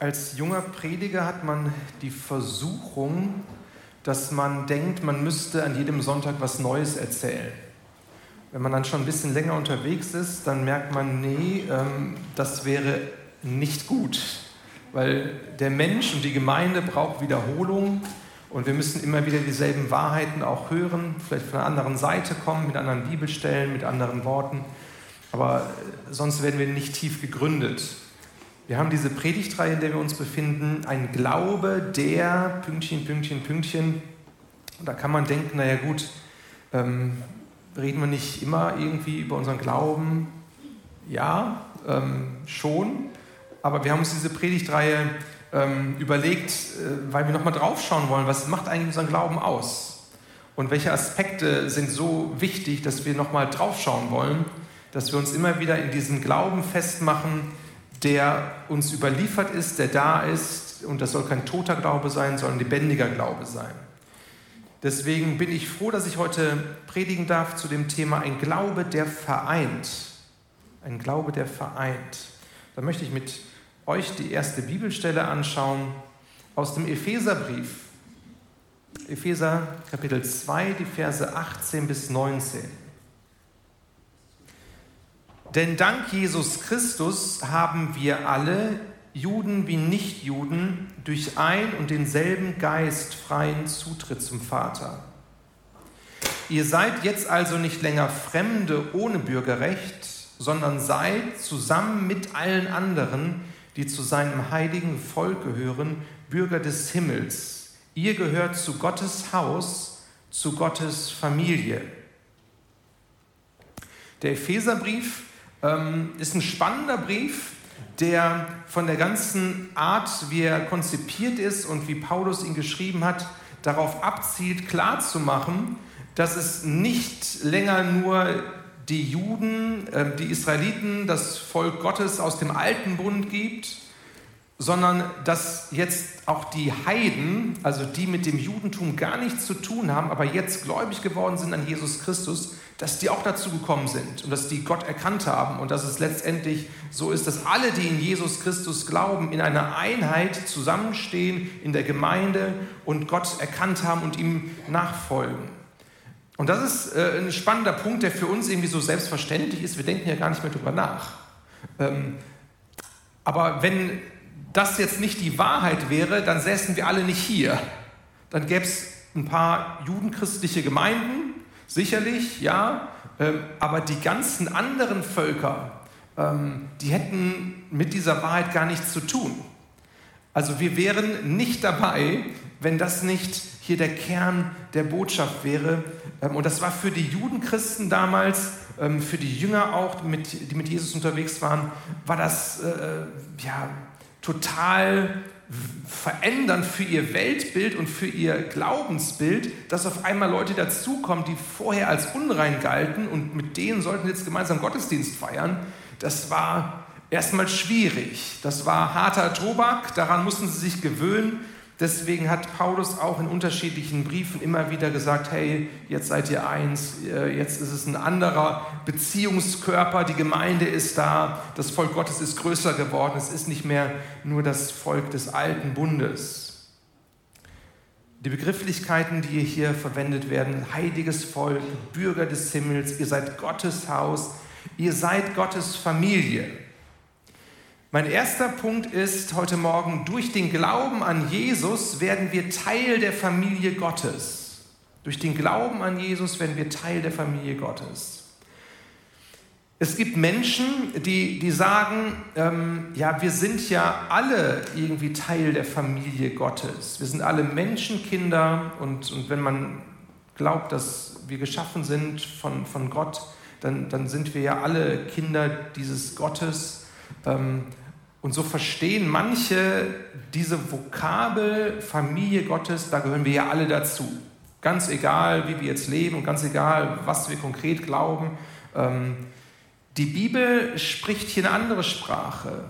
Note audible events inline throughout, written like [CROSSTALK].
Als junger Prediger hat man die Versuchung, dass man denkt, man müsste an jedem Sonntag was Neues erzählen. Wenn man dann schon ein bisschen länger unterwegs ist, dann merkt man, nee, ähm, das wäre nicht gut, weil der Mensch und die Gemeinde braucht Wiederholung und wir müssen immer wieder dieselben Wahrheiten auch hören, vielleicht von einer anderen Seite kommen, mit anderen Bibelstellen, mit anderen Worten, aber sonst werden wir nicht tief gegründet. Wir haben diese Predigtreihe, in der wir uns befinden, ein Glaube, der Pünktchen, Pünktchen, Pünktchen. Und da kann man denken, naja gut, ähm, reden wir nicht immer irgendwie über unseren Glauben? Ja, ähm, schon. Aber wir haben uns diese Predigtreihe ähm, überlegt, äh, weil wir nochmal draufschauen wollen, was macht eigentlich unseren Glauben aus? Und welche Aspekte sind so wichtig, dass wir nochmal draufschauen wollen, dass wir uns immer wieder in diesem Glauben festmachen, der uns überliefert ist, der da ist. Und das soll kein toter Glaube sein, sondern lebendiger Glaube sein. Deswegen bin ich froh, dass ich heute predigen darf zu dem Thema ein Glaube, der vereint. Ein Glaube, der vereint. Da möchte ich mit euch die erste Bibelstelle anschauen aus dem Epheserbrief. Epheser Kapitel 2, die Verse 18 bis 19. Denn dank Jesus Christus haben wir alle, Juden wie Nichtjuden, durch ein und denselben Geist freien Zutritt zum Vater. Ihr seid jetzt also nicht länger Fremde ohne Bürgerrecht, sondern seid zusammen mit allen anderen, die zu seinem heiligen Volk gehören, Bürger des Himmels. Ihr gehört zu Gottes Haus, zu Gottes Familie. Der Epheserbrief ähm, ist ein spannender Brief, der von der ganzen Art, wie er konzipiert ist und wie Paulus ihn geschrieben hat, darauf abzielt, klarzumachen, dass es nicht länger nur die Juden, äh, die Israeliten, das Volk Gottes aus dem alten Bund gibt, sondern dass jetzt auch die Heiden, also die mit dem Judentum gar nichts zu tun haben, aber jetzt gläubig geworden sind an Jesus Christus, dass die auch dazu gekommen sind und dass die Gott erkannt haben und dass es letztendlich so ist, dass alle, die in Jesus Christus glauben, in einer Einheit zusammenstehen in der Gemeinde und Gott erkannt haben und ihm nachfolgen. Und das ist äh, ein spannender Punkt, der für uns irgendwie so selbstverständlich ist. Wir denken ja gar nicht mehr drüber nach. Ähm, aber wenn das jetzt nicht die Wahrheit wäre, dann säßen wir alle nicht hier. Dann gäbe es ein paar judenchristliche Gemeinden, Sicherlich, ja, ähm, aber die ganzen anderen Völker, ähm, die hätten mit dieser Wahrheit gar nichts zu tun. Also wir wären nicht dabei, wenn das nicht hier der Kern der Botschaft wäre. Ähm, und das war für die Judenchristen damals, für die Jünger auch, die mit Jesus unterwegs waren, war das äh, ja, total verändern für ihr Weltbild und für ihr Glaubensbild, dass auf einmal Leute dazukommen, die vorher als unrein galten und mit denen sollten jetzt gemeinsam Gottesdienst feiern. Das war erstmal schwierig. Das war harter Tobak, daran mussten sie sich gewöhnen. Deswegen hat Paulus auch in unterschiedlichen Briefen immer wieder gesagt, hey, jetzt seid ihr eins, äh, jetzt ist es ein anderer Beziehungskörper, die Gemeinde ist da, das Volk Gottes ist größer geworden, es ist nicht mehr nur das Volk des alten Bundes. Die Begrifflichkeiten, die hier verwendet werden, heiliges Volk, Bürger des Himmels, ihr seid Gottes Haus, ihr seid Gottes Familie. Mein erster Punkt ist heute Morgen, durch den Glauben an Jesus werden wir Teil der Familie Gottes. Durch den Glauben an Jesus werden wir Teil der Familie Gottes. Es gibt Menschen, die, die sagen, ähm, ja, wir sind ja alle irgendwie Teil der Familie Gottes. Wir sind alle Menschenkinder und, und wenn man glaubt, dass wir geschaffen sind von, von Gott, dann, dann sind wir ja alle Kinder dieses Gottes. Ähm, und so verstehen manche diese Vokabel Familie Gottes, da gehören wir ja alle dazu. Ganz egal, wie wir jetzt leben und ganz egal, was wir konkret glauben. Ähm, die Bibel spricht hier eine andere Sprache.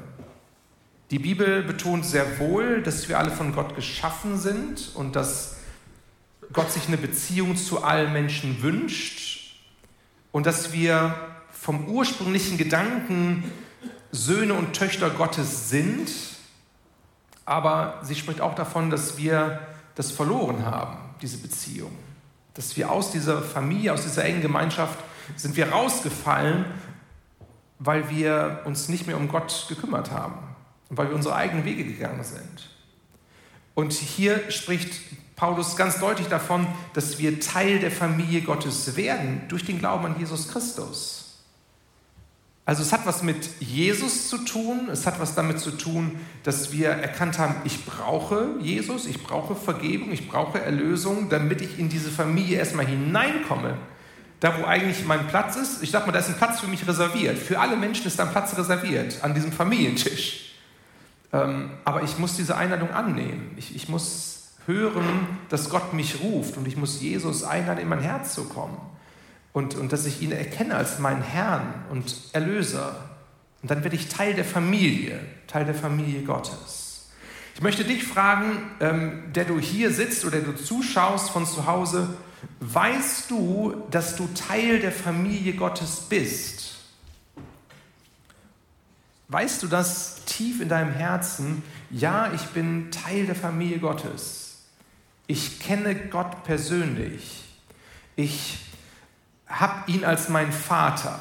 Die Bibel betont sehr wohl, dass wir alle von Gott geschaffen sind und dass Gott sich eine Beziehung zu allen Menschen wünscht und dass wir vom ursprünglichen Gedanken Söhne und Töchter Gottes sind aber sie spricht auch davon, dass wir das verloren haben, diese Beziehung. Dass wir aus dieser Familie, aus dieser engen Gemeinschaft sind wir rausgefallen, weil wir uns nicht mehr um Gott gekümmert haben und weil wir unsere eigenen Wege gegangen sind. Und hier spricht Paulus ganz deutlich davon, dass wir Teil der Familie Gottes werden durch den Glauben an Jesus Christus. Also es hat was mit Jesus zu tun, es hat was damit zu tun, dass wir erkannt haben, ich brauche Jesus, ich brauche Vergebung, ich brauche Erlösung, damit ich in diese Familie erstmal hineinkomme. Da, wo eigentlich mein Platz ist, ich sag mal, da ist ein Platz für mich reserviert. Für alle Menschen ist da ein Platz reserviert an diesem Familientisch. Ähm, aber ich muss diese Einladung annehmen. Ich, ich muss hören, dass Gott mich ruft und ich muss Jesus einladen, in mein Herz zu kommen. Und, und dass ich ihn erkenne als meinen Herrn und Erlöser. Und dann werde ich Teil der Familie, Teil der Familie Gottes. Ich möchte dich fragen, ähm, der du hier sitzt oder der du zuschaust von zu Hause, weißt du, dass du Teil der Familie Gottes bist? Weißt du das tief in deinem Herzen? Ja, ich bin Teil der Familie Gottes. Ich kenne Gott persönlich. Ich habe ihn als mein Vater.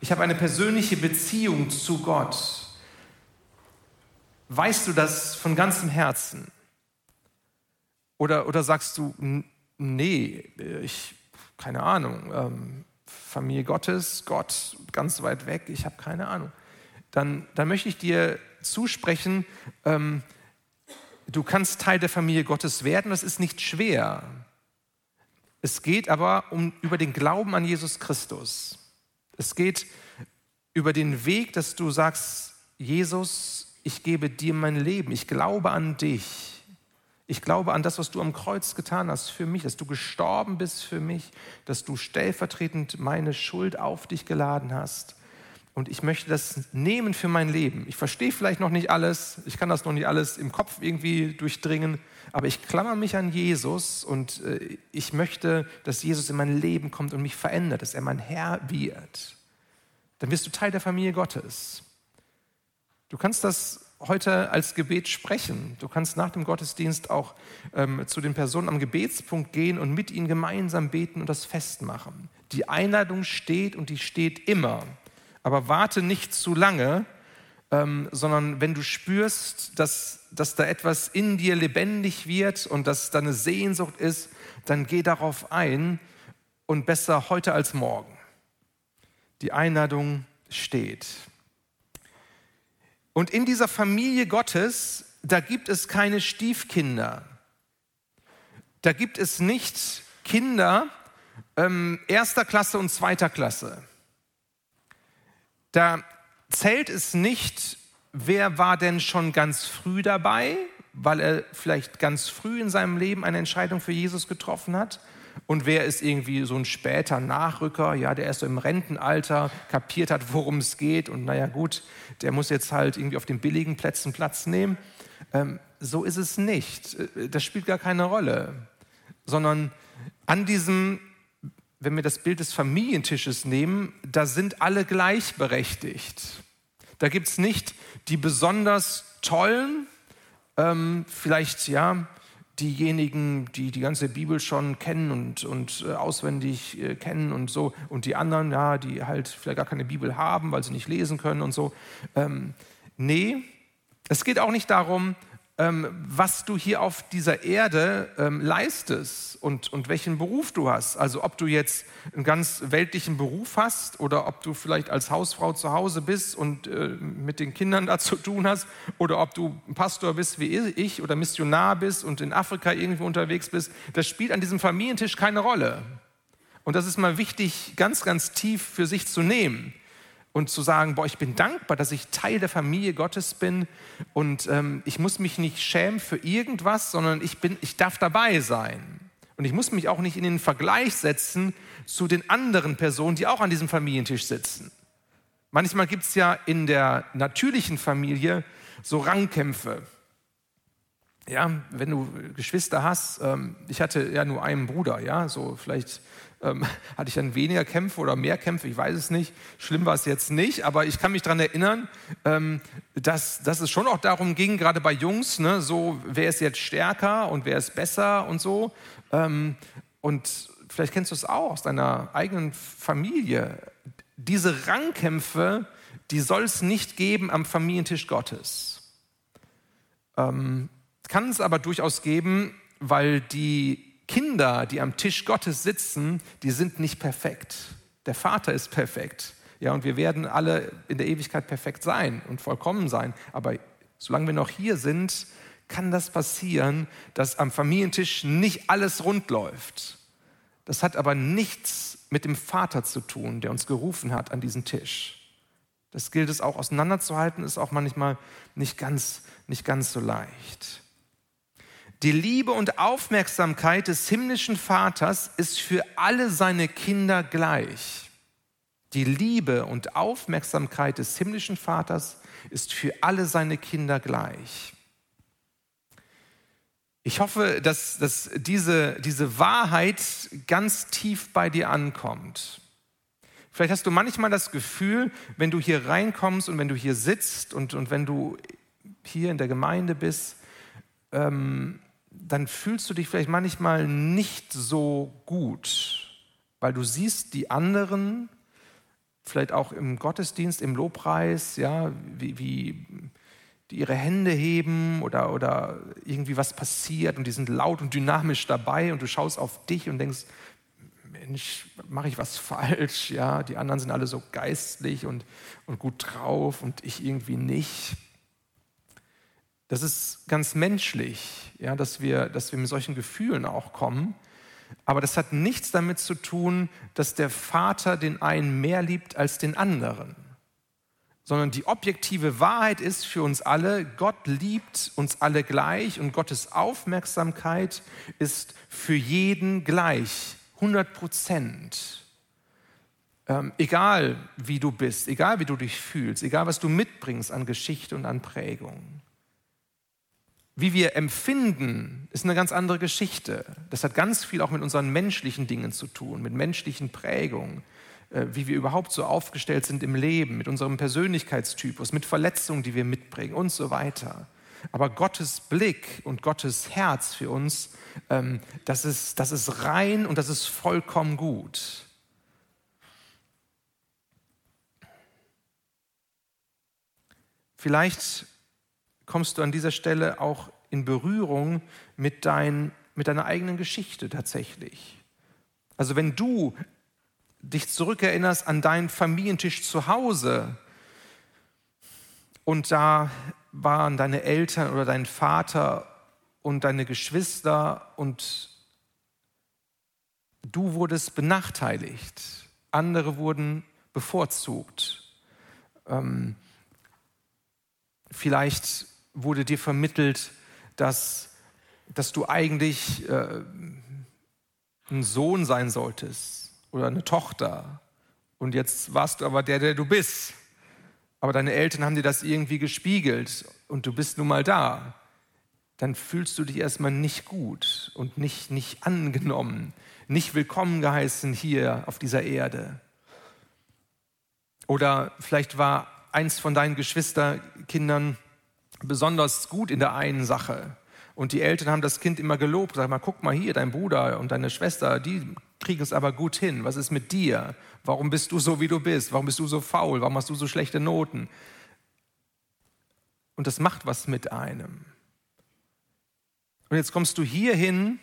Ich habe eine persönliche Beziehung zu Gott. Weißt du das von ganzem Herzen? Oder, oder sagst du, nee, ich, keine Ahnung, ähm, Familie Gottes, Gott ganz weit weg, ich habe keine Ahnung. Dann, dann möchte ich dir zusprechen, ähm, Du kannst Teil der Familie Gottes werden, das ist nicht schwer. Es geht aber um, über den Glauben an Jesus Christus. Es geht über den Weg, dass du sagst, Jesus, ich gebe dir mein Leben, ich glaube an dich. Ich glaube an das, was du am Kreuz getan hast für mich, dass du gestorben bist für mich, dass du stellvertretend meine Schuld auf dich geladen hast und ich möchte das nehmen für mein Leben. Ich verstehe vielleicht noch nicht alles, ich kann das noch nicht alles im Kopf irgendwie durchdringen, aber ich klammer mich an Jesus und äh, ich möchte, dass Jesus in mein Leben kommt und mich verändert, dass er mein Herr wird. Dann wirst du Teil der Familie Gottes. Du kannst das heute als Gebet sprechen. Du kannst nach dem Gottesdienst auch ähm, zu den Personen am Gebetspunkt gehen und mit ihnen gemeinsam beten und das festmachen. Die Einladung steht und die steht immer. Aber warte nicht zu lange, ähm, sondern wenn du spürst, dass, dass da etwas in dir lebendig wird und dass da eine Sehnsucht ist, dann geh darauf ein und besser heute als morgen. Die Einladung steht. Und in dieser Familie Gottes, da gibt es keine Stiefkinder. Da gibt es nicht Kinder ähm, erster Klasse und zweiter Klasse. Da zählt es nicht, wer war denn schon ganz früh dabei, weil er vielleicht ganz früh in seinem Leben eine Entscheidung für Jesus getroffen hat. Und wer ist irgendwie so ein später Nachrücker, ja, der erst so im Rentenalter kapiert hat, worum es geht. Und naja, gut, der muss jetzt halt irgendwie auf den billigen Plätzen Platz nehmen. Ähm, so ist es nicht. Äh, das spielt gar keine Rolle. Sondern an diesem wenn wir das Bild des Familientisches nehmen, da sind alle gleichberechtigt. Da gibt es nicht die besonders tollen, ähm, vielleicht ja, diejenigen, die die ganze Bibel schon kennen und, und äh, auswendig äh, kennen und so, und die anderen, ja, die halt vielleicht gar keine Bibel haben, weil sie nicht lesen können und so. Ähm, nee, es geht auch nicht darum, ähm, was du hier auf dieser Erde ähm, leistest und, und welchen Beruf du hast. Also ob du jetzt einen ganz weltlichen Beruf hast oder ob du vielleicht als Hausfrau zu Hause bist und äh, mit den Kindern da zu tun hast oder ob du Pastor bist wie ich oder Missionar bist und in Afrika irgendwo unterwegs bist. Das spielt an diesem Familientisch keine Rolle. Und das ist mal wichtig, ganz, ganz tief für sich zu nehmen und zu sagen, boah, ich bin dankbar, dass ich Teil der Familie Gottes bin und ähm, ich muss mich nicht schämen für irgendwas, sondern ich, bin, ich darf dabei sein. Und ich muss mich auch nicht in den Vergleich setzen zu den anderen Personen, die auch an diesem Familientisch sitzen. Manchmal gibt es ja in der natürlichen Familie so Rangkämpfe. ja, wenn du Geschwister hast, ähm, ich hatte ja nur einen Bruder, ja, so vielleicht ähm, [LAUGHS] hatte ich dann weniger Kämpfe oder mehr Kämpfe, ich weiß es nicht. Schlimm war es jetzt nicht, aber ich kann mich daran erinnern, ähm, dass, dass es schon auch darum ging, gerade bei Jungs, ne, so wer ist jetzt stärker und wer ist besser und so. Ähm, und vielleicht kennst du es auch aus deiner eigenen Familie. Diese Rangkämpfe, die soll es nicht geben am Familientisch Gottes. Ähm, kann es aber durchaus geben, weil die Kinder, die am Tisch Gottes sitzen, die sind nicht perfekt. Der Vater ist perfekt. Ja, und wir werden alle in der Ewigkeit perfekt sein und vollkommen sein. Aber solange wir noch hier sind, kann das passieren, dass am Familientisch nicht alles rund läuft. Das hat aber nichts mit dem Vater zu tun, der uns gerufen hat an diesen Tisch. Das gilt es auch auseinanderzuhalten, ist auch manchmal nicht ganz, nicht ganz so leicht. Die Liebe und Aufmerksamkeit des himmlischen Vaters ist für alle seine Kinder gleich. Die Liebe und Aufmerksamkeit des himmlischen Vaters ist für alle seine Kinder gleich. Ich hoffe, dass, dass diese, diese Wahrheit ganz tief bei dir ankommt. Vielleicht hast du manchmal das Gefühl, wenn du hier reinkommst und wenn du hier sitzt und, und wenn du hier in der Gemeinde bist, ähm, dann fühlst du dich vielleicht manchmal nicht so gut, weil du siehst die anderen, vielleicht auch im Gottesdienst, im Lobpreis, ja, wie, wie die ihre Hände heben oder, oder irgendwie was passiert und die sind laut und dynamisch dabei und du schaust auf dich und denkst, Mensch, mache ich was [LAUGHS] falsch? Ja, die anderen sind alle so geistlich und, und gut drauf und ich irgendwie nicht. Das ist ganz menschlich, ja, dass, wir, dass wir mit solchen Gefühlen auch kommen. Aber das hat nichts damit zu tun, dass der Vater den einen mehr liebt als den anderen. Sondern die objektive Wahrheit ist für uns alle, Gott liebt uns alle gleich und Gottes Aufmerksamkeit ist für jeden gleich, 100 Prozent. Ähm, egal wie du bist, egal wie du dich fühlst, egal was du mitbringst an Geschichte und an Prägung. Wie wir empfinden, ist eine ganz andere Geschichte. Das hat ganz viel auch mit unseren menschlichen Dingen zu tun, mit menschlichen Prägungen, äh, wie wir überhaupt so aufgestellt sind im Leben, mit unserem Persönlichkeitstypus, mit Verletzungen, die wir mitbringen und so weiter. Aber Gottes Blick und Gottes Herz für uns, ähm, das ist, das ist rein und das ist vollkommen gut. Vielleicht kommst du an dieser Stelle auch in Berührung mit, dein, mit deiner eigenen Geschichte tatsächlich. Also wenn du dich zurückerinnerst an deinen Familientisch zu Hause und da waren deine Eltern oder dein Vater und deine Geschwister und du wurdest benachteiligt, andere wurden bevorzugt. Ähm, vielleicht wurde dir vermittelt, dass, dass du eigentlich äh, ein Sohn sein solltest oder eine Tochter. Und jetzt warst du aber der, der du bist. Aber deine Eltern haben dir das irgendwie gespiegelt und du bist nun mal da. Dann fühlst du dich erstmal nicht gut und nicht, nicht angenommen, nicht willkommen geheißen hier auf dieser Erde. Oder vielleicht war eins von deinen Geschwisterkindern besonders gut in der einen Sache. Und die Eltern haben das Kind immer gelobt. Sag mal, guck mal hier, dein Bruder und deine Schwester, die kriegen es aber gut hin. Was ist mit dir? Warum bist du so, wie du bist? Warum bist du so faul? Warum hast du so schlechte Noten? Und das macht was mit einem. Und jetzt kommst du hier hin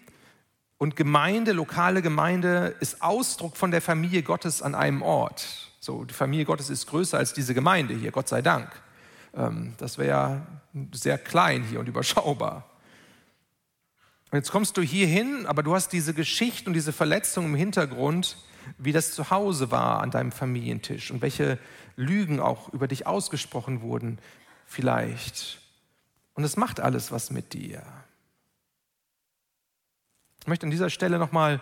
und Gemeinde, lokale Gemeinde ist Ausdruck von der Familie Gottes an einem Ort. So, die Familie Gottes ist größer als diese Gemeinde hier, Gott sei Dank. Ähm, das wäre ja sehr klein hier und überschaubar. Und jetzt kommst du hier hin, aber du hast diese Geschichte und diese Verletzung im Hintergrund, wie das zu Hause war an deinem Familientisch und welche Lügen auch über dich ausgesprochen wurden, vielleicht. Und es macht alles was mit dir. Ich möchte an dieser Stelle nochmal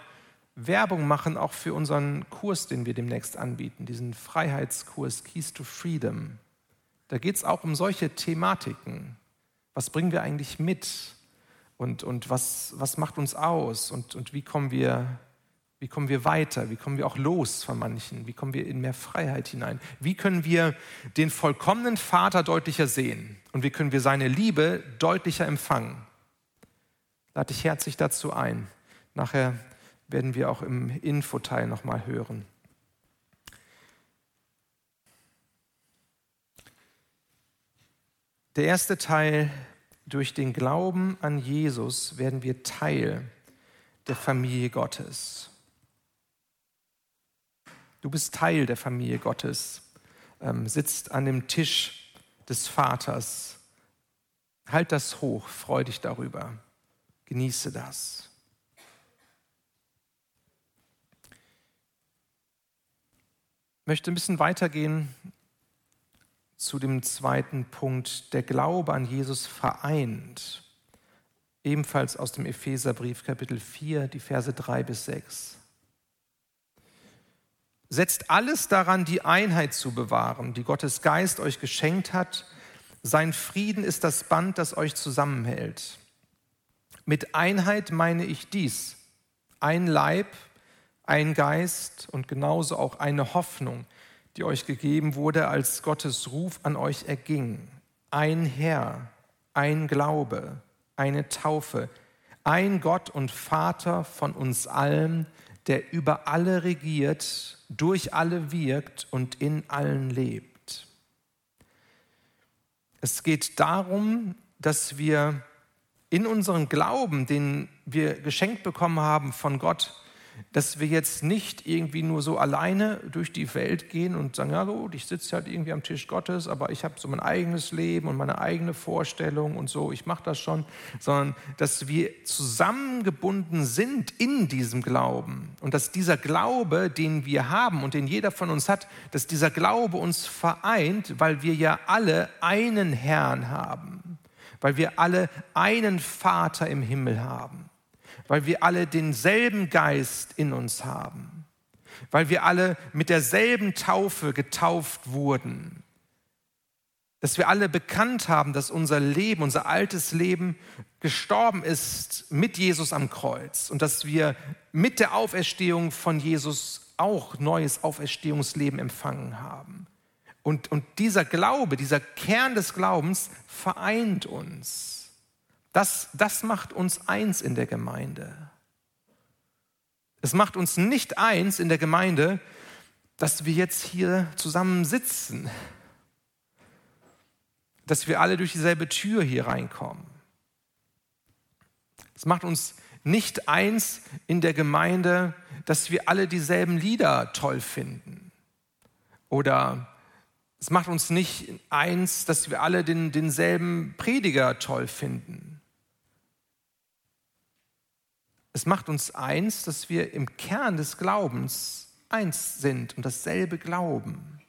Werbung machen, auch für unseren Kurs, den wir demnächst anbieten, diesen Freiheitskurs Keys to Freedom. Da geht es auch um solche Thematiken. Was bringen wir eigentlich mit? Und, und was, was macht uns aus? Und, und wie, kommen wir, wie kommen wir weiter? Wie kommen wir auch los von manchen? Wie kommen wir in mehr Freiheit hinein? Wie können wir den vollkommenen Vater deutlicher sehen? Und wie können wir seine Liebe deutlicher empfangen? Lade dich herzlich dazu ein. Nachher werden wir auch im Infoteil nochmal hören. Der erste Teil, durch den Glauben an Jesus werden wir Teil der Familie Gottes. Du bist Teil der Familie Gottes, ähm, sitzt an dem Tisch des Vaters. Halt das hoch, freu dich darüber, genieße das. Ich möchte ein bisschen weitergehen zu dem zweiten Punkt, der Glaube an Jesus vereint. Ebenfalls aus dem Epheserbrief Kapitel 4, die Verse 3 bis 6. Setzt alles daran, die Einheit zu bewahren, die Gottes Geist euch geschenkt hat. Sein Frieden ist das Band, das euch zusammenhält. Mit Einheit meine ich dies. Ein Leib, ein Geist und genauso auch eine Hoffnung, die euch gegeben wurde, als Gottes Ruf an euch erging. Ein Herr, ein Glaube, eine Taufe, ein Gott und Vater von uns allen, der über alle regiert, durch alle wirkt und in allen lebt. Es geht darum, dass wir in unserem Glauben, den wir geschenkt bekommen haben von Gott, dass wir jetzt nicht irgendwie nur so alleine durch die Welt gehen und sagen, ja gut, ich sitze halt irgendwie am Tisch Gottes, aber ich habe so mein eigenes Leben und meine eigene Vorstellung und so, ich mache das schon, sondern dass wir zusammengebunden sind in diesem Glauben und dass dieser Glaube, den wir haben und den jeder von uns hat, dass dieser Glaube uns vereint, weil wir ja alle einen Herrn haben, weil wir alle einen Vater im Himmel haben weil wir alle denselben Geist in uns haben, weil wir alle mit derselben Taufe getauft wurden, dass wir alle bekannt haben, dass unser Leben, unser altes Leben gestorben ist mit Jesus am Kreuz und dass wir mit der Auferstehung von Jesus auch neues Auferstehungsleben empfangen haben. Und, und dieser Glaube, dieser Kern des Glaubens vereint uns. Das, das macht uns eins in der Gemeinde. Es macht uns nicht eins in der Gemeinde, dass wir jetzt hier zusammen sitzen, dass wir alle durch dieselbe Tür hier reinkommen. Es macht uns nicht eins in der Gemeinde, dass wir alle dieselben Lieder toll finden. Oder es macht uns nicht eins, dass wir alle den, denselben Prediger toll finden. Es macht uns eins, dass wir im Kern des Glaubens eins sind und dasselbe glauben.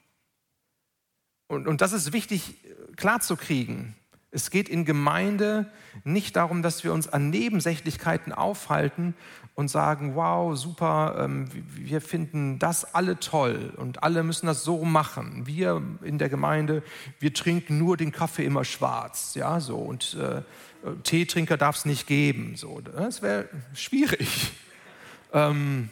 Und, und das ist wichtig klarzukriegen. Es geht in Gemeinde nicht darum, dass wir uns an Nebensächlichkeiten aufhalten und sagen, wow, super, ähm, wir finden das alle toll und alle müssen das so machen. Wir in der Gemeinde, wir trinken nur den Kaffee immer schwarz, ja, so und äh, Teetrinker darf es nicht geben. So, das wäre schwierig. [LAUGHS] Ähm,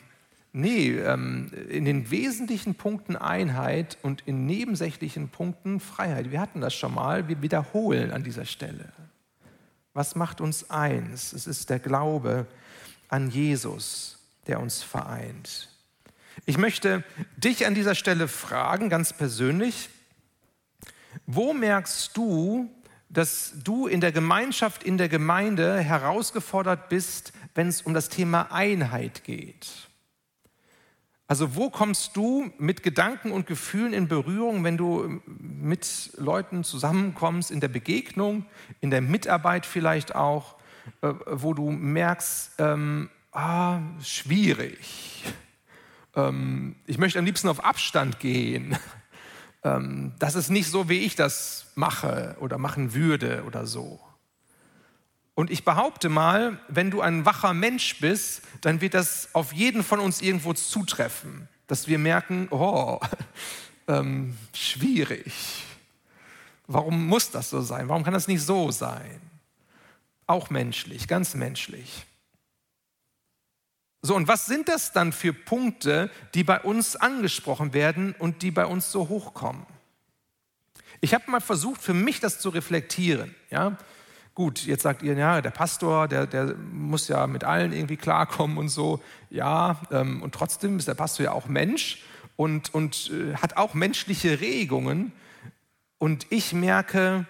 nee, ähm, in den wesentlichen Punkten Einheit und in nebensächlichen Punkten Freiheit. Wir hatten das schon mal, wir wiederholen an dieser Stelle. Was macht uns eins? Es ist der Glaube an Jesus, der uns vereint. Ich möchte dich an dieser Stelle fragen, ganz persönlich, wo merkst du, dass du in der Gemeinschaft, in der Gemeinde herausgefordert bist, wenn es um das Thema Einheit geht. Also wo kommst du mit Gedanken und Gefühlen in Berührung, wenn du mit Leuten zusammenkommst, in der Begegnung, in der Mitarbeit vielleicht auch, äh, wo du merkst, ähm, ah, schwierig. Ähm, ich möchte am liebsten auf Abstand gehen. Ähm, das ist nicht so, wie ich das mache oder machen würde oder so. Und ich behaupte mal, wenn du ein wacher Mensch bist, dann wird das auf jeden von uns irgendwo zutreffen, dass wir merken, oh, [LAUGHS] ähm, schwierig. Warum muss das so sein? Warum kann das nicht so sein? auch menschlich, ganz menschlich. So, und was sind das dann für Punkte, die bei uns angesprochen werden und die bei uns so hochkommen? Ich habe mal versucht, für mich das zu reflektieren. Ja? Gut, jetzt sagt ihr, ja, der Pastor, der, der muss ja mit allen irgendwie klarkommen und so. Ja, ähm, und trotzdem ist der Pastor ja auch Mensch und, und äh, hat auch menschliche Regungen. Und ich merke,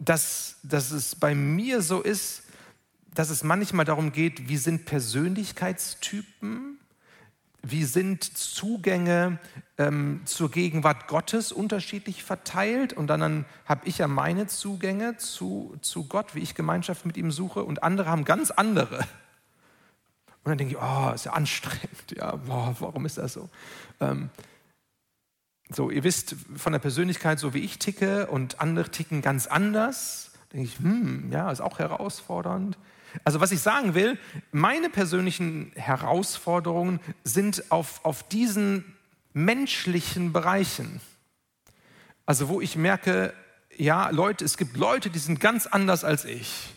dass, dass es bei mir so ist, dass es manchmal darum geht, wie sind Persönlichkeitstypen, wie sind Zugänge ähm, zur Gegenwart Gottes unterschiedlich verteilt. Und dann, dann habe ich ja meine Zugänge zu, zu Gott, wie ich Gemeinschaft mit ihm suche, und andere haben ganz andere. Und dann denke ich, oh, ist ja anstrengend. Ja, boah, warum ist das so? Ähm, so, ihr wisst von der Persönlichkeit, so wie ich ticke, und andere ticken ganz anders. Da denke ich, hm, ja, ist auch herausfordernd. Also was ich sagen will, meine persönlichen Herausforderungen sind auf, auf diesen menschlichen Bereichen. Also wo ich merke, ja, Leute, es gibt Leute, die sind ganz anders als ich.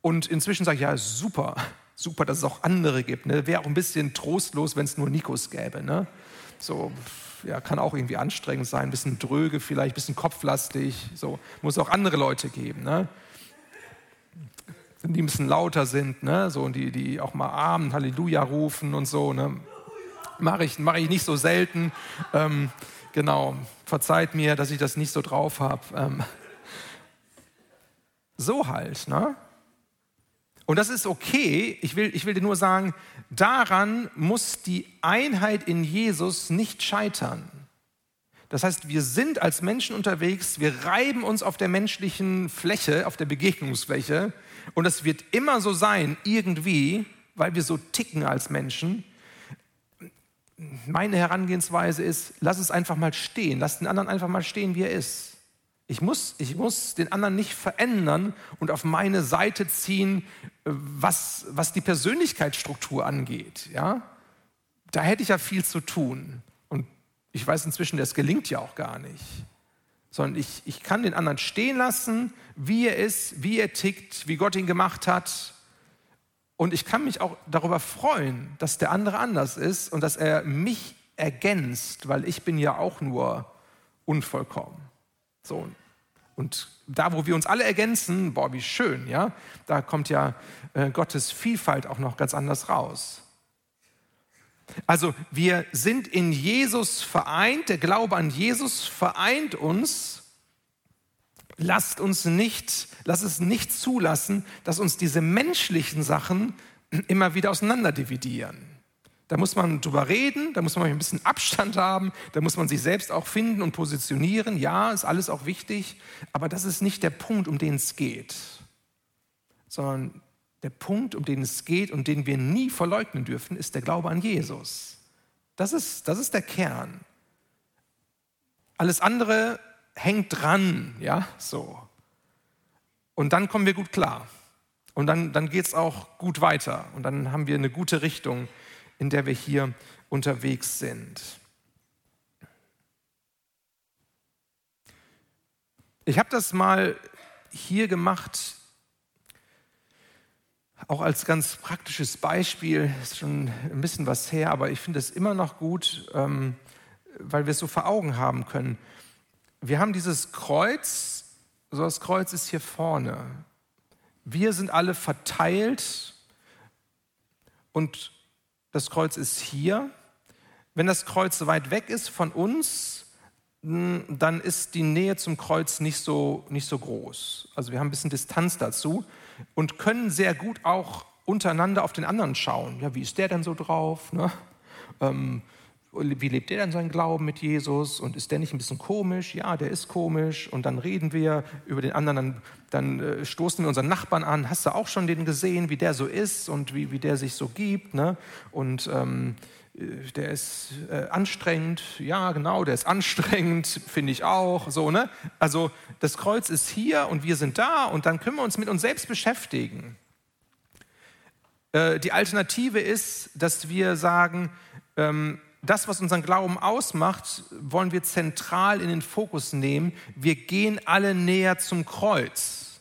Und inzwischen sage ich, ja, super, super, dass es auch andere gibt. Ne? Wäre auch ein bisschen trostlos, wenn es nur Nikos gäbe. Ne? So, ja, kann auch irgendwie anstrengend sein, ein bisschen dröge vielleicht, ein bisschen kopflastig. So, muss auch andere Leute geben. Ne? Die ein bisschen lauter sind, ne? so, und die, die auch mal Amen, Halleluja rufen und so. Ne? Mache ich, mach ich nicht so selten. Ähm, genau, verzeiht mir, dass ich das nicht so drauf habe. Ähm, so halt. Ne? Und das ist okay. Ich will, ich will dir nur sagen, daran muss die Einheit in Jesus nicht scheitern. Das heißt, wir sind als Menschen unterwegs, wir reiben uns auf der menschlichen Fläche, auf der Begegnungsfläche und es wird immer so sein, irgendwie, weil wir so ticken als Menschen. Meine Herangehensweise ist, lass es einfach mal stehen, lass den anderen einfach mal stehen, wie er ist. Ich muss, ich muss den anderen nicht verändern und auf meine Seite ziehen, was, was die Persönlichkeitsstruktur angeht. Ja? Da hätte ich ja viel zu tun. Und ich weiß inzwischen, das gelingt ja auch gar nicht sondern ich, ich kann den anderen stehen lassen, wie er ist, wie er tickt, wie Gott ihn gemacht hat. Und ich kann mich auch darüber freuen, dass der andere anders ist und dass er mich ergänzt, weil ich bin ja auch nur unvollkommen. So. Und da, wo wir uns alle ergänzen, boah, wie schön, ja, da kommt ja äh, Gottes Vielfalt auch noch ganz anders raus. Also wir sind in Jesus vereint, der Glaube an Jesus vereint uns. Lasst uns nicht, lasst es nicht zulassen, dass uns diese menschlichen Sachen immer wieder auseinanderdividieren. Da muss man drüber reden, da muss man ein bisschen Abstand haben, da muss man sich selbst auch finden und positionieren. Ja, ist alles auch wichtig, aber das ist nicht der Punkt, um den es geht, sondern der Punkt, um den es geht und den wir nie verleugnen dürfen, ist der Glaube an Jesus. Das ist, das ist der Kern. Alles andere hängt dran, ja, so. Und dann kommen wir gut klar. Und dann, dann geht es auch gut weiter. Und dann haben wir eine gute Richtung, in der wir hier unterwegs sind. Ich habe das mal hier gemacht auch als ganz praktisches Beispiel, ist schon ein bisschen was her, aber ich finde es immer noch gut, ähm, weil wir es so vor Augen haben können. Wir haben dieses Kreuz, so das Kreuz ist hier vorne. Wir sind alle verteilt und das Kreuz ist hier. Wenn das Kreuz weit weg ist von uns, dann ist die Nähe zum Kreuz nicht so, nicht so groß. Also wir haben ein bisschen Distanz dazu und können sehr gut auch untereinander auf den anderen schauen. Ja, wie ist der denn so drauf? Ne? Ähm, wie lebt der denn seinen Glauben mit Jesus? Und ist der nicht ein bisschen komisch? Ja, der ist komisch. Und dann reden wir über den anderen, dann, dann äh, stoßen wir unseren Nachbarn an. Hast du auch schon den gesehen, wie der so ist und wie, wie der sich so gibt? Ne? Und ähm, äh, der ist äh, anstrengend, ja genau, der ist anstrengend, finde ich auch, so, ne? Also das Kreuz ist hier und wir sind da und dann können wir uns mit uns selbst beschäftigen. Äh, die Alternative ist, dass wir sagen, ähm, das, was unseren Glauben ausmacht, wollen wir zentral in den Fokus nehmen. Wir gehen alle näher zum Kreuz.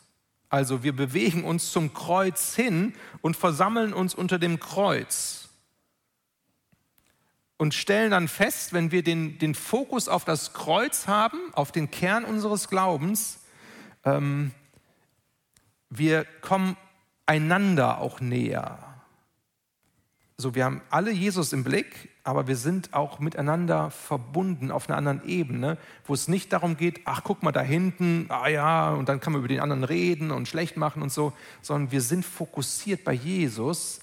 Also wir bewegen uns zum Kreuz hin und versammeln uns unter dem Kreuz. Und stellen dann fest, wenn wir den, den Fokus auf das Kreuz haben, auf den Kern unseres Glaubens, ähm, wir kommen einander auch näher. So, wir haben alle Jesus im Blick, aber wir sind auch miteinander verbunden auf einer anderen Ebene, wo es nicht darum geht, ach guck mal da hinten, ah ja, und dann kann man über den anderen reden und schlecht machen und so, sondern wir sind fokussiert bei Jesus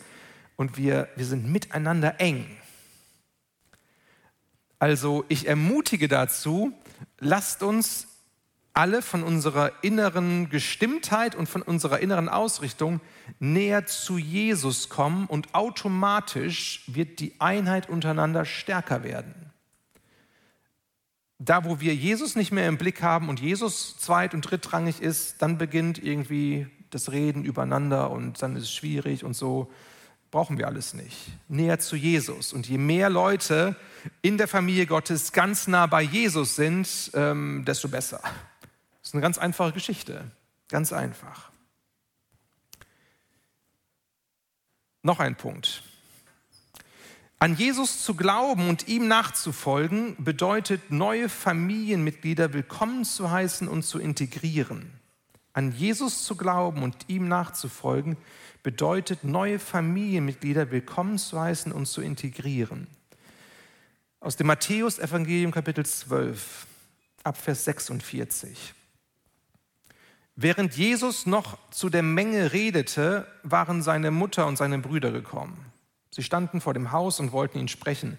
und wir, wir sind miteinander eng. Also ich ermutige dazu, lasst uns alle von unserer inneren Gestimmtheit und von unserer inneren Ausrichtung näher zu Jesus kommen und automatisch wird die Einheit untereinander stärker werden. Da, wo wir Jesus nicht mehr im Blick haben und Jesus zweit- und drittrangig ist, dann beginnt irgendwie das Reden übereinander und dann ist es schwierig und so. Brauchen wir alles nicht. Näher zu Jesus. Und je mehr Leute in der Familie Gottes ganz nah bei Jesus sind, ähm, desto besser. Das ist eine ganz einfache Geschichte. Ganz einfach. Noch ein Punkt. An Jesus zu glauben und ihm nachzufolgen bedeutet, neue Familienmitglieder willkommen zu heißen und zu integrieren. An Jesus zu glauben und ihm nachzufolgen bedeutet, neue Familienmitglieder willkommen zu heißen und zu integrieren. Aus dem Matthäus-Evangelium, Kapitel 12, Abvers 46. Während Jesus noch zu der Menge redete, waren seine Mutter und seine Brüder gekommen. Sie standen vor dem Haus und wollten ihn sprechen.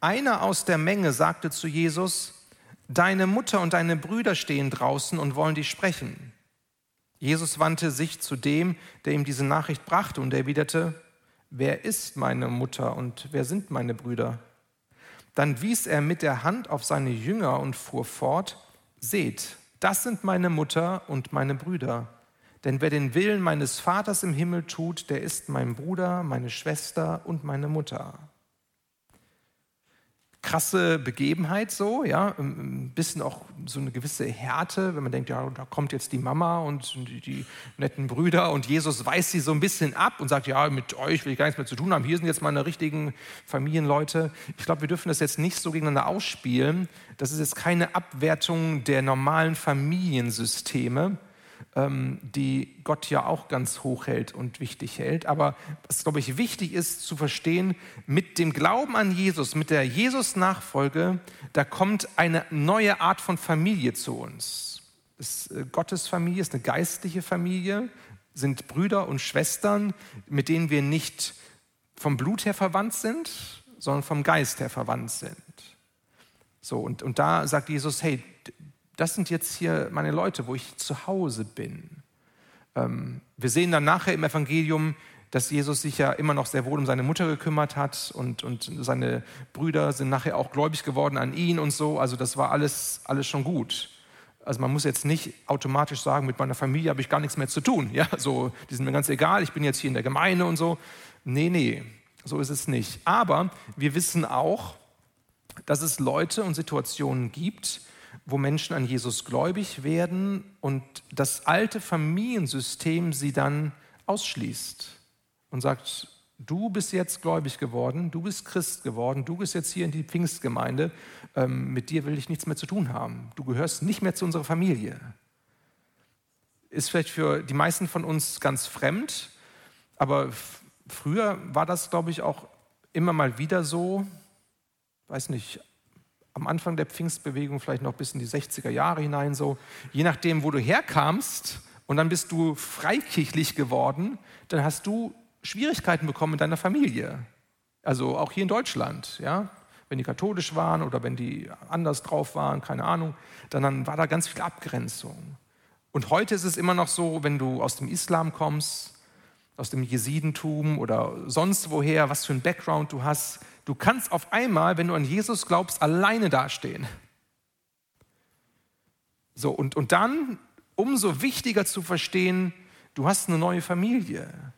Einer aus der Menge sagte zu Jesus, Deine Mutter und deine Brüder stehen draußen und wollen dich sprechen. Jesus wandte sich zu dem, der ihm diese Nachricht brachte und erwiderte, Wer ist meine Mutter und wer sind meine Brüder? Dann wies er mit der Hand auf seine Jünger und fuhr fort, Seht, das sind meine Mutter und meine Brüder. Denn wer den Willen meines Vaters im Himmel tut, der ist mein Bruder, meine Schwester und meine Mutter krasse Begebenheit so, ja, ein bisschen auch so eine gewisse Härte, wenn man denkt, ja, da kommt jetzt die Mama und die, die, netten Brüder und Jesus weist sie so ein bisschen ab und sagt, ja, mit euch will ich gar nichts mehr zu tun haben, hier sind jetzt meine richtigen Familienleute. Ich glaube, wir dürfen das jetzt nicht so gegeneinander ausspielen. Das ist jetzt keine Abwertung der normalen Familiensysteme, die Gott ja auch ganz hoch hält und wichtig hält. Aber was, glaube ich, wichtig ist zu verstehen, mit dem Glauben an Jesus, mit der Jesus-Nachfolge, da kommt eine neue Art von Familie zu uns. Das ist äh, Gottes Familie, ist eine geistliche Familie, sind Brüder und Schwestern, mit denen wir nicht vom Blut her verwandt sind, sondern vom Geist her verwandt sind. So, und, und da sagt Jesus, hey, das sind jetzt hier meine Leute, wo ich zu Hause bin. Ähm, wir sehen dann nachher im Evangelium, dass Jesus sich ja immer noch sehr wohl um seine Mutter gekümmert hat und, und seine Brüder sind nachher auch gläubig geworden an ihn und so. Also das war alles, alles schon gut. Also man muss jetzt nicht automatisch sagen, mit meiner Familie habe ich gar nichts mehr zu tun. Ja, so, die sind mir ganz egal, ich bin jetzt hier in der Gemeinde und so. Nee, nee, so ist es nicht. Aber wir wissen auch, dass es Leute und Situationen gibt, wo Menschen an Jesus gläubig werden und das alte Familiensystem sie dann ausschließt und sagt, du bist jetzt gläubig geworden, du bist Christ geworden, du bist jetzt hier in die Pfingstgemeinde, ähm, mit dir will ich nichts mehr zu tun haben. Du gehörst nicht mehr zu unserer Familie. Ist vielleicht für die meisten von uns ganz fremd, aber früher war das, glaube ich, auch immer mal wieder so, weiß nicht, am Anfang der Pfingstbewegung, vielleicht noch bis in die 60er Jahre hinein so, je nachdem, wo du herkamst und dann bist du freikirchlich geworden, dann hast du Schwierigkeiten bekommen in deiner Familie. Also auch hier in Deutschland, ja. Wenn die katholisch waren oder wenn die anders drauf waren, keine Ahnung, dann, dann war da ganz viel Abgrenzung. Und heute ist es immer noch so, wenn du aus dem Islam kommst, aus dem Jesidentum oder sonst woher, was für ein Background du hast, Du kannst auf einmal, wenn du an Jesus glaubst, alleine dastehen. So, und, und dann umso wichtiger zu verstehen, du hast eine neue Familie.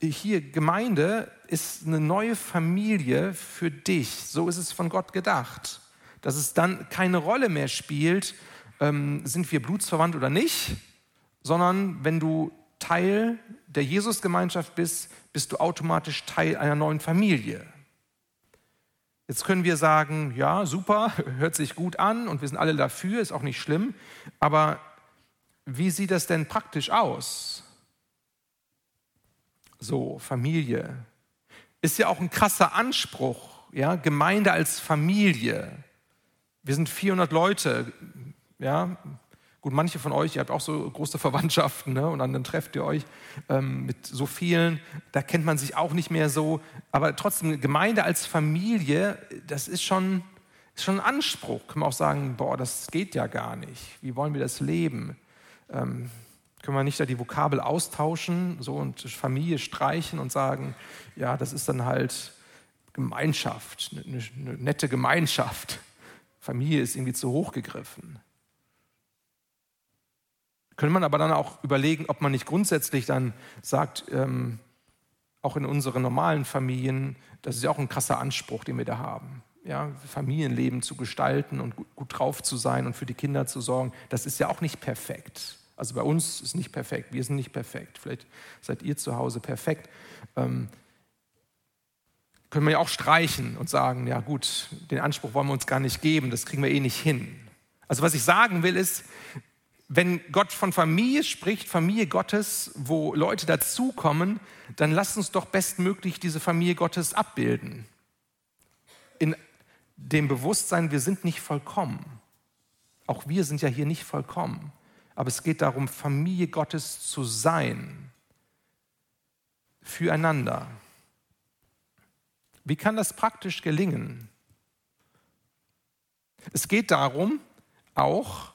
Hier, Gemeinde ist eine neue Familie für dich. So ist es von Gott gedacht. Dass es dann keine Rolle mehr spielt, ähm, sind wir blutsverwandt oder nicht, sondern wenn du Teil der Jesusgemeinschaft bist, bist du automatisch Teil einer neuen Familie. Jetzt können wir sagen, ja, super, [LAUGHS] hört sich gut an und wir sind alle dafür, ist auch nicht schlimm, aber wie sieht das denn praktisch aus? So, Familie. Ist ja auch ein krasser Anspruch, ja, Gemeinde als Familie. Wir sind 400 Leute, ja, Gut, manche von euch, ihr habt auch so große Verwandtschaften ne? und dann trefft ihr euch ähm, mit so vielen, da kennt man sich auch nicht mehr so. Aber trotzdem, Gemeinde als Familie, das ist schon, ist schon ein Anspruch. Kann man auch sagen, boah, das geht ja gar nicht. Wie wollen wir das leben? Ähm, können wir nicht da die Vokabel austauschen so und Familie streichen und sagen, ja, das ist dann halt Gemeinschaft, eine, eine nette Gemeinschaft. Familie ist irgendwie zu hoch gegriffen. Könnte man aber dann auch überlegen, ob man nicht grundsätzlich dann sagt, ähm, auch in unseren normalen Familien, das ist ja auch ein krasser Anspruch, den wir da haben. Ja, Familienleben zu gestalten und gut, drauf zu sein und für die Kinder zu sorgen, das ist ja auch nicht perfekt. Also bei uns ist nicht perfekt, wir sind nicht perfekt. Vielleicht seid ihr zu Hause perfekt. Ähm, können wir ja auch streichen und sagen, ja gut, den Anspruch wollen wir uns gar nicht geben, das kriegen wir eh nicht hin. Also was ich sagen will ist, wenn Gott von Familie spricht, Familie Gottes, wo Leute dazukommen, dann lasst uns doch bestmöglich diese Familie Gottes abbilden. In dem Bewusstsein, wir sind nicht vollkommen. Auch wir sind ja hier nicht vollkommen. Aber es geht darum, Familie Gottes zu sein. Füreinander. Wie kann das praktisch gelingen? Es geht darum, auch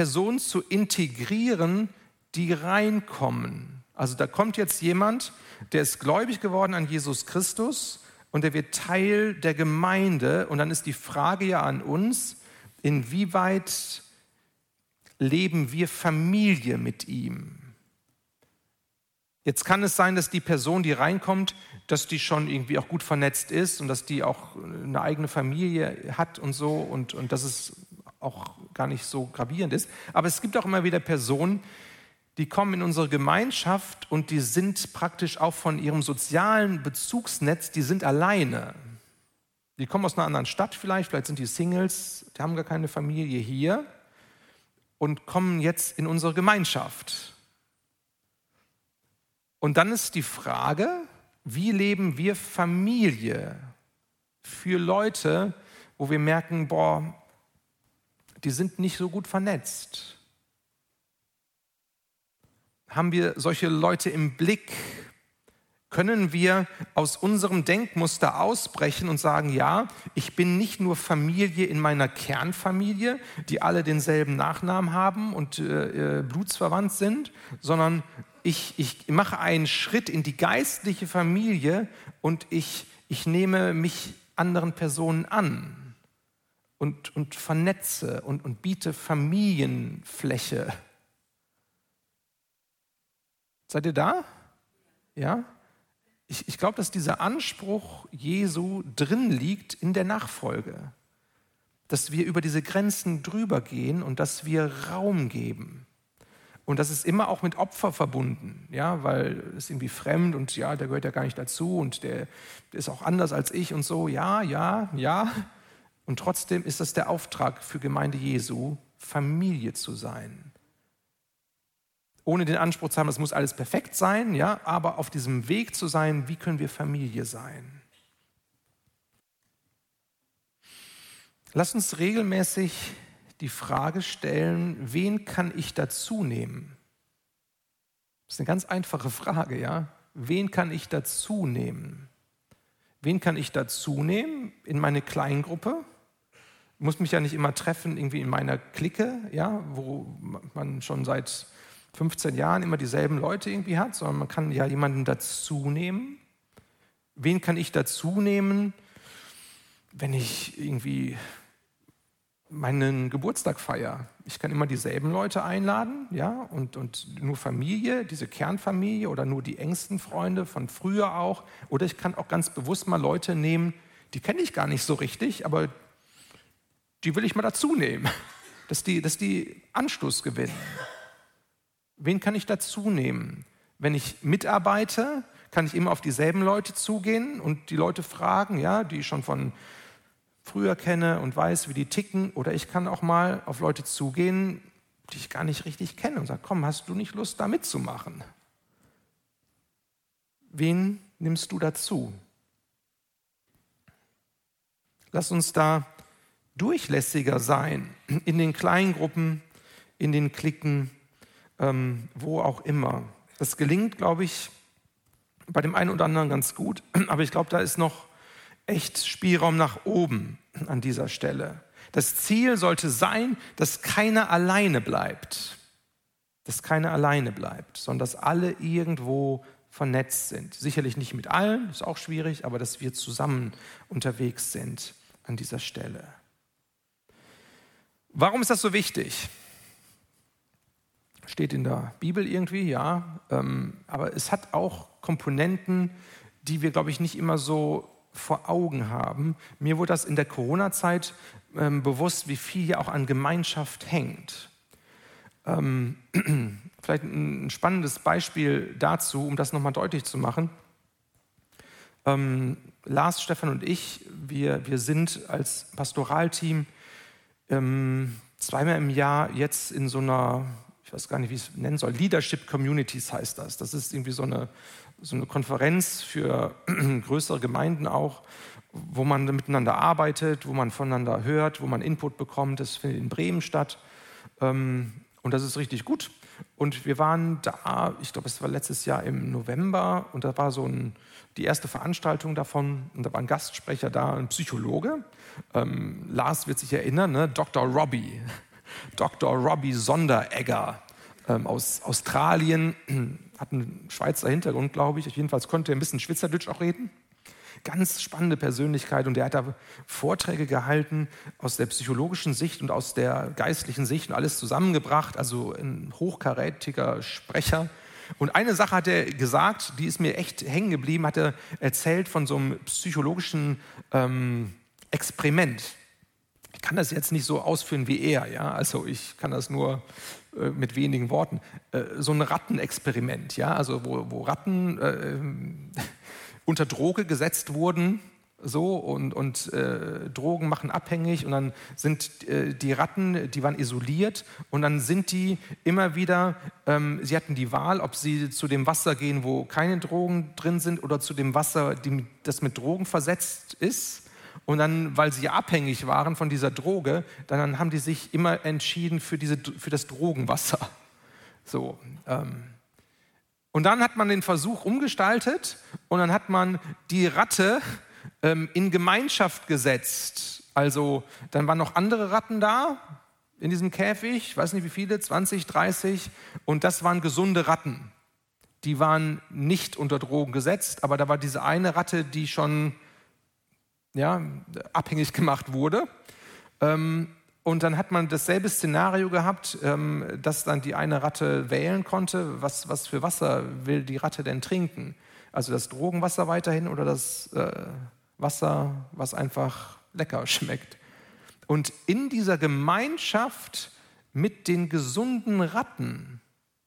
Personen zu integrieren, die reinkommen. Also da kommt jetzt jemand, der ist gläubig geworden an Jesus Christus und der wird Teil der Gemeinde. Und dann ist die Frage ja an uns, inwieweit leben wir Familie mit ihm? Jetzt kann es sein, dass die Person, die reinkommt, dass die schon irgendwie auch gut vernetzt ist und dass die auch eine eigene Familie hat und so und, und dass es auch gar nicht so gravierend ist. Aber es gibt auch immer wieder Personen, die kommen in unsere Gemeinschaft und die sind praktisch auch von ihrem sozialen Bezugsnetz, die sind alleine. Die kommen aus einer anderen Stadt vielleicht, vielleicht sind die Singles, die haben gar keine Familie hier und kommen jetzt in unsere Gemeinschaft. Und dann ist die Frage, wie leben wir Familie für Leute, wo wir merken, boah, die sind nicht so gut vernetzt. Haben wir solche Leute im Blick? Können wir aus unserem Denkmuster ausbrechen und sagen, ja, ich bin nicht nur Familie in meiner Kernfamilie, die alle denselben Nachnamen haben und äh, äh blutsverwandt sind, sondern ich, ich mache einen Schritt in die geistliche Familie und ich, ich nehme mich anderen Personen an und, und vernetze und, und biete Familienfläche. Seid ihr da? Ja? Ich, ich glaube, dass dieser Anspruch Jesu drin liegt in der Nachfolge. Dass wir über diese Grenzen drüber gehen und dass wir Raum geben. Und das ist immer auch mit Opfer verbunden, ja, weil es irgendwie fremd und ja, der gehört ja gar nicht dazu und der, der ist auch anders als ich und so. Ja, ja, ja. Und trotzdem ist das der Auftrag für Gemeinde Jesu, Familie zu sein. Ohne den Anspruch zu haben, es muss alles perfekt sein, ja, aber auf diesem Weg zu sein, wie können wir Familie sein? Lass uns regelmäßig die Frage stellen, wen kann ich dazu nehmen? Das ist eine ganz einfache Frage, ja. Wen kann ich dazu nehmen? Wen kann ich dazu nehmen in meine Kleingruppe? Ich muss mich ja nicht immer treffen, irgendwie in meiner Clique, ja, wo man schon seit 15 Jahren immer dieselben Leute irgendwie hat, sondern man kann ja jemanden dazu nehmen. Wen kann ich dazu nehmen, wenn ich irgendwie meinen Geburtstag feiere? Ich kann immer dieselben Leute einladen, ja, und, und nur Familie, diese Kernfamilie oder nur die engsten Freunde von früher auch. Oder ich kann auch ganz bewusst mal Leute nehmen, die kenne ich gar nicht so richtig, aber die will ich mal dazu nehmen, [LAUGHS] dass die, dass die Anschluss gewinnen. Wen kann ich dazu nehmen? Wenn ich mitarbeite, kann ich immer auf dieselben Leute zugehen und die Leute fragen, ja, die ich schon von früher kenne und weiß, wie die ticken. Oder ich kann auch mal auf Leute zugehen, die ich gar nicht richtig kenne und sage, komm, hast du nicht Lust, da mitzumachen? Wen nimmst du dazu? Lass uns da durchlässiger sein, in den Kleingruppen, in den Klicken, ähm, wo auch immer. Das gelingt, glaube ich, bei dem einen oder anderen ganz gut, aber ich glaube, da ist noch echt Spielraum nach oben an dieser Stelle. Das Ziel sollte sein, dass keiner alleine bleibt. Dass keiner alleine bleibt, sondern dass alle irgendwo vernetzt sind. Sicherlich nicht mit allen, ist auch schwierig, aber dass wir zusammen unterwegs sind an dieser Stelle. Warum ist das so wichtig? Steht in der Bibel irgendwie, ja, ähm, aber es hat auch Komponenten, die wir, glaube ich, nicht immer so vor Augen haben. Mir wurde das in der Corona-Zeit ähm, bewusst, wie viel hier auch an Gemeinschaft hängt. Ähm, [CLEARS THROAT] vielleicht ein spannendes Beispiel dazu, um das nochmal deutlich zu machen. Lars, Stefan und ich, wir, wir sind als Pastoralteam ähm, zweimal im Jahr jetzt in so einer, ich weiß gar nicht, wie ich es nennen soll, Leadership Communities heißt das. Das ist irgendwie so eine, so eine Konferenz für [CLEARS THROAT] größere Gemeinden auch, wo man miteinander arbeitet, wo man voneinander hört, wo man Input bekommt. Das findet in Bremen statt. Ähm, und das ist richtig gut. Und wir waren da, ich glaube, es war letztes Jahr im November, und da war so ein, die erste Veranstaltung davon, und da war ein Gastsprecher da, ein Psychologe. Ähm, Lars wird sich erinnern, ne? Dr. Robbie, [LAUGHS] Dr. Robbie Sonderegger ähm, aus Australien, [CLEARS THROAT] hat einen Schweizer Hintergrund, glaube ich. Jedenfalls konnte er ein bisschen Schweizerdeutsch auch reden. Ganz spannende Persönlichkeit und der hat da Vorträge gehalten aus der psychologischen Sicht und aus der geistlichen Sicht und alles zusammengebracht. Also ein hochkarätiger Sprecher. Und eine Sache hat er gesagt, die ist mir echt hängen geblieben, hat er erzählt von so einem psychologischen ähm, Experiment. Ich kann das jetzt nicht so ausführen wie er, ja. Also ich kann das nur äh, mit wenigen Worten. Äh, so ein Rattenexperiment, ja. Also wo, wo Ratten äh, [LAUGHS] unter Droge gesetzt wurden, so und, und äh, Drogen machen abhängig und dann sind äh, die Ratten, die waren isoliert und dann sind die immer wieder, ähm, sie hatten die Wahl, ob sie zu dem Wasser gehen, wo keine Drogen drin sind oder zu dem Wasser, die, das mit Drogen versetzt ist. Und dann, weil sie abhängig waren von dieser Droge, dann haben die sich immer entschieden für, diese, für das Drogenwasser. So, ähm, und dann hat man den Versuch umgestaltet und dann hat man die Ratte ähm, in Gemeinschaft gesetzt. Also dann waren noch andere Ratten da in diesem Käfig, ich weiß nicht wie viele, 20, 30 und das waren gesunde Ratten. Die waren nicht unter Drogen gesetzt, aber da war diese eine Ratte, die schon ja, abhängig gemacht wurde. Ähm, und dann hat man dasselbe Szenario gehabt, ähm, dass dann die eine Ratte wählen konnte, was, was für Wasser will die Ratte denn trinken. Also das Drogenwasser weiterhin oder das äh, Wasser, was einfach lecker schmeckt. Und in dieser Gemeinschaft mit den gesunden Ratten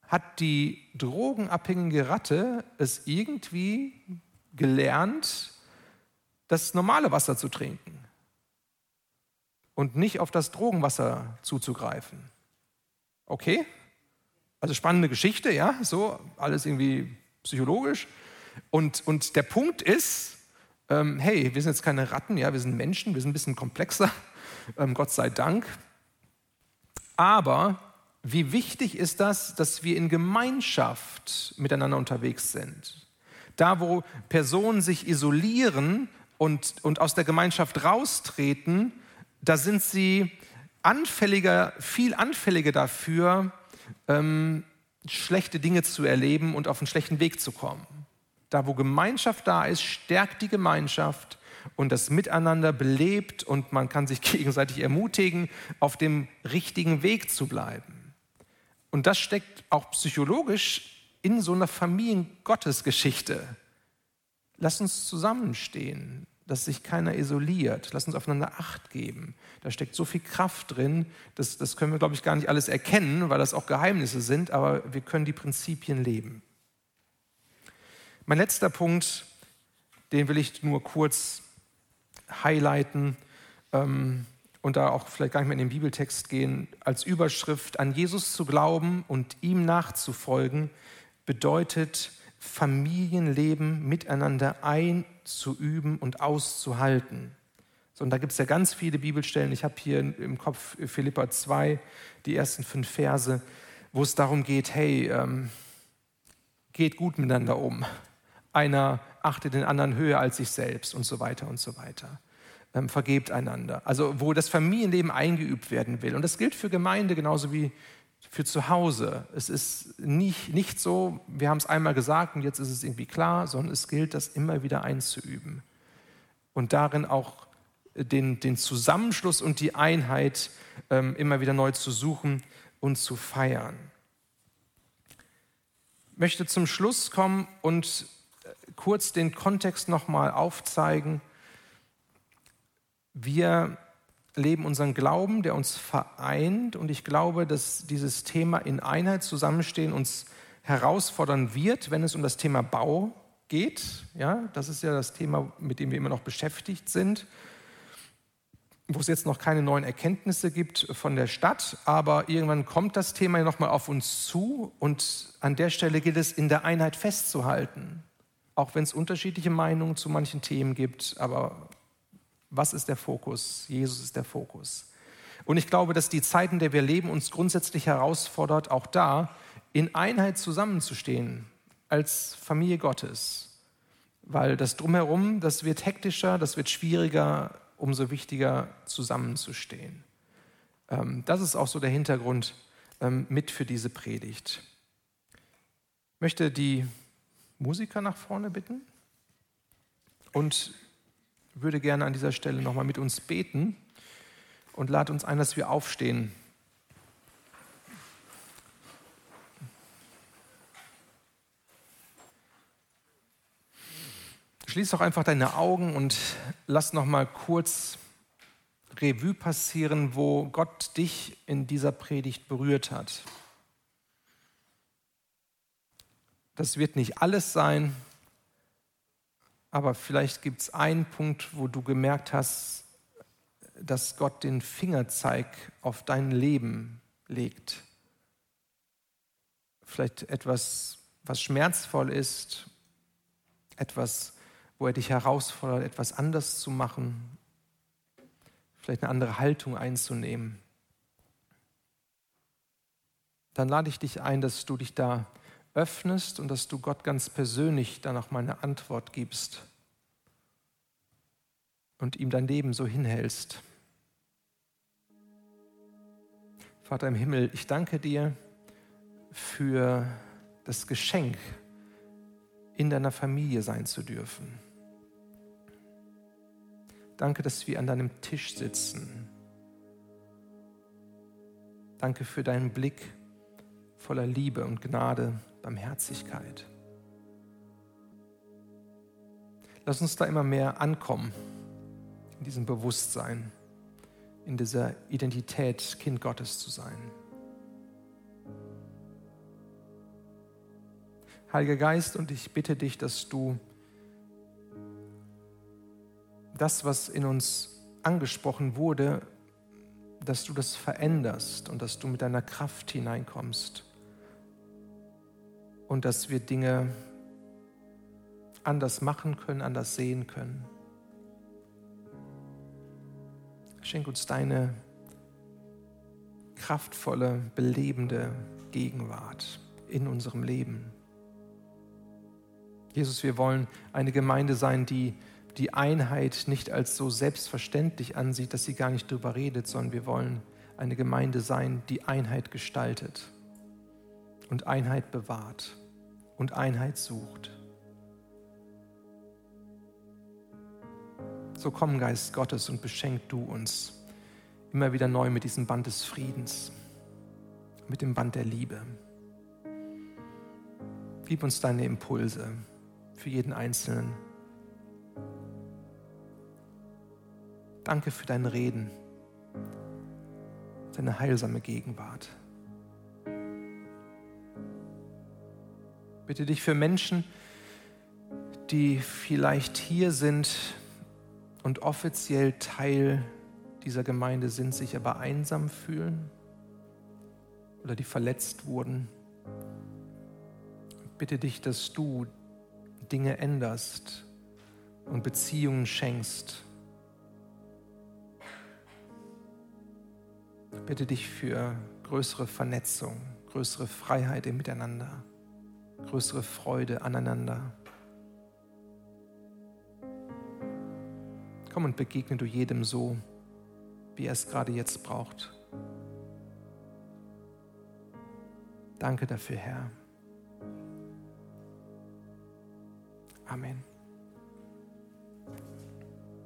hat die drogenabhängige Ratte es irgendwie gelernt, das normale Wasser zu trinken und nicht auf das Drogenwasser zuzugreifen. Okay? Also spannende Geschichte, ja, so, alles irgendwie psychologisch. Und, und der Punkt ist, ähm, hey, wir sind jetzt keine Ratten, ja, wir sind Menschen, wir sind ein bisschen komplexer, [LAUGHS] ähm, Gott sei Dank. Aber wie wichtig ist das, dass wir in Gemeinschaft miteinander unterwegs sind? Da, wo Personen sich isolieren und, und aus der Gemeinschaft raustreten, da sind sie anfälliger, viel anfälliger dafür, ähm, schlechte Dinge zu erleben und auf einen schlechten Weg zu kommen. Da, wo Gemeinschaft da ist, stärkt die Gemeinschaft und das Miteinander belebt und man kann sich [LAUGHS] gegenseitig ermutigen, auf dem richtigen Weg zu bleiben. Und das steckt auch psychologisch in so einer Familiengottesgeschichte. Lass uns zusammenstehen. dass sich keiner isoliert. Lass uns aufeinander Acht geben. Da steckt so viel Kraft drin, das, das können wir, glaube ich, gar nicht alles erkennen, weil das auch Geheimnisse sind, aber wir können die Prinzipien leben. Mein letzter Punkt, den will ich nur kurz highlighten ähm, und da auch vielleicht gar nicht mehr in den Bibeltext gehen. Als Überschrift, an Jesus zu glauben und ihm nachzufolgen, bedeutet Familienleben miteinander einzuüben und auszuhalten. So, und da gibt es ja ganz viele Bibelstellen. Ich habe hier im Kopf Philippa 2, die ersten fünf Verse, wo es darum geht, hey, ähm, geht gut miteinander um. Einer achtet den anderen höher als sich selbst und so weiter und so weiter. Ähm, vergebt einander. Also wo das Familienleben eingeübt werden will. Und das gilt für Gemeinde genauso wie für zu Hause. Es ist nicht, nicht so, wir haben es einmal gesagt und jetzt ist es irgendwie klar, sondern es gilt, das immer wieder einzuüben. Und darin auch den, den Zusammenschluss und die Einheit ähm, immer wieder neu zu suchen und zu feiern. Ich möchte zum Schluss kommen und kurz den Kontext nochmal aufzeigen. Wir leben unseren Glauben, der uns vereint. Und ich glaube, dass dieses Thema in Einheit zusammenstehen uns herausfordern wird, wenn es um das Thema Bau geht. Ja, das ist ja das Thema, mit dem wir immer noch beschäftigt sind, wo es jetzt noch keine neuen Erkenntnisse gibt von der Stadt, aber irgendwann kommt das Thema nochmal auf uns zu und an der Stelle gilt es, in der Einheit festzuhalten. Auch wenn es unterschiedliche Meinungen zu manchen Themen gibt, aber was ist der Fokus? Jesus ist der Fokus. Und ich glaube, dass die Zeit, in der wir leben, uns grundsätzlich herausfordert, auch da in Einheit zusammenzustehen als Familie Gottes. Weil das drumherum, das wird hektischer, das wird schwieriger, umso wichtiger zusammenzustehen. Ähm, das ist auch so der Hintergrund ähm, mit für diese Predigt. Ich möchte die Musiker nach vorne bitten und würde gerne an dieser Stelle nochmal mit uns beten und lade uns ein, dass wir aufstehen. Schließ doch einfach deine Augen und lass noch mal kurz Revue passieren, wo Gott dich in dieser Predigt berührt hat. Das wird nicht alles sein, aber vielleicht gibt es einen Punkt, wo du gemerkt hast, dass Gott den Fingerzeig auf dein Leben legt. Vielleicht etwas, was schmerzvoll ist, etwas, wo er dich herausfordert, etwas anders zu machen, vielleicht eine andere Haltung einzunehmen. Dann lade ich dich ein, dass du dich da öffnest und dass du Gott ganz persönlich dann auch mal Antwort gibst und ihm dein Leben so hinhältst. Vater im Himmel, ich danke dir für das Geschenk, in deiner Familie sein zu dürfen. Danke, dass wir an deinem Tisch sitzen. Danke für deinen Blick voller Liebe und Gnade Barmherzigkeit. Lass uns da immer mehr ankommen, in diesem Bewusstsein, in dieser Identität, Kind Gottes zu sein. Heiliger Geist, und ich bitte dich, dass du das, was in uns angesprochen wurde, dass du das veränderst und dass du mit deiner Kraft hineinkommst und dass wir Dinge anders machen können, anders sehen können. Schenk uns deine kraftvolle, belebende Gegenwart in unserem Leben. Jesus, wir wollen eine Gemeinde sein, die die Einheit nicht als so selbstverständlich ansieht, dass sie gar nicht darüber redet, sondern wir wollen eine Gemeinde sein, die Einheit gestaltet und Einheit bewahrt und Einheit sucht. So komm, Geist Gottes, und beschenk du uns immer wieder neu mit diesem Band des Friedens, mit dem Band der Liebe. Gib uns deine Impulse für jeden Einzelnen. Danke für dein Reden, deine heilsame Gegenwart. Bitte dich für Menschen, die vielleicht hier sind und offiziell Teil dieser Gemeinde sind, sich aber einsam fühlen oder die verletzt wurden. Bitte dich, dass du Dinge änderst und Beziehungen schenkst. Bitte dich für größere Vernetzung, größere Freiheit im Miteinander, größere Freude aneinander. Komm und begegne du jedem so, wie er es gerade jetzt braucht. Danke dafür, Herr. Amen.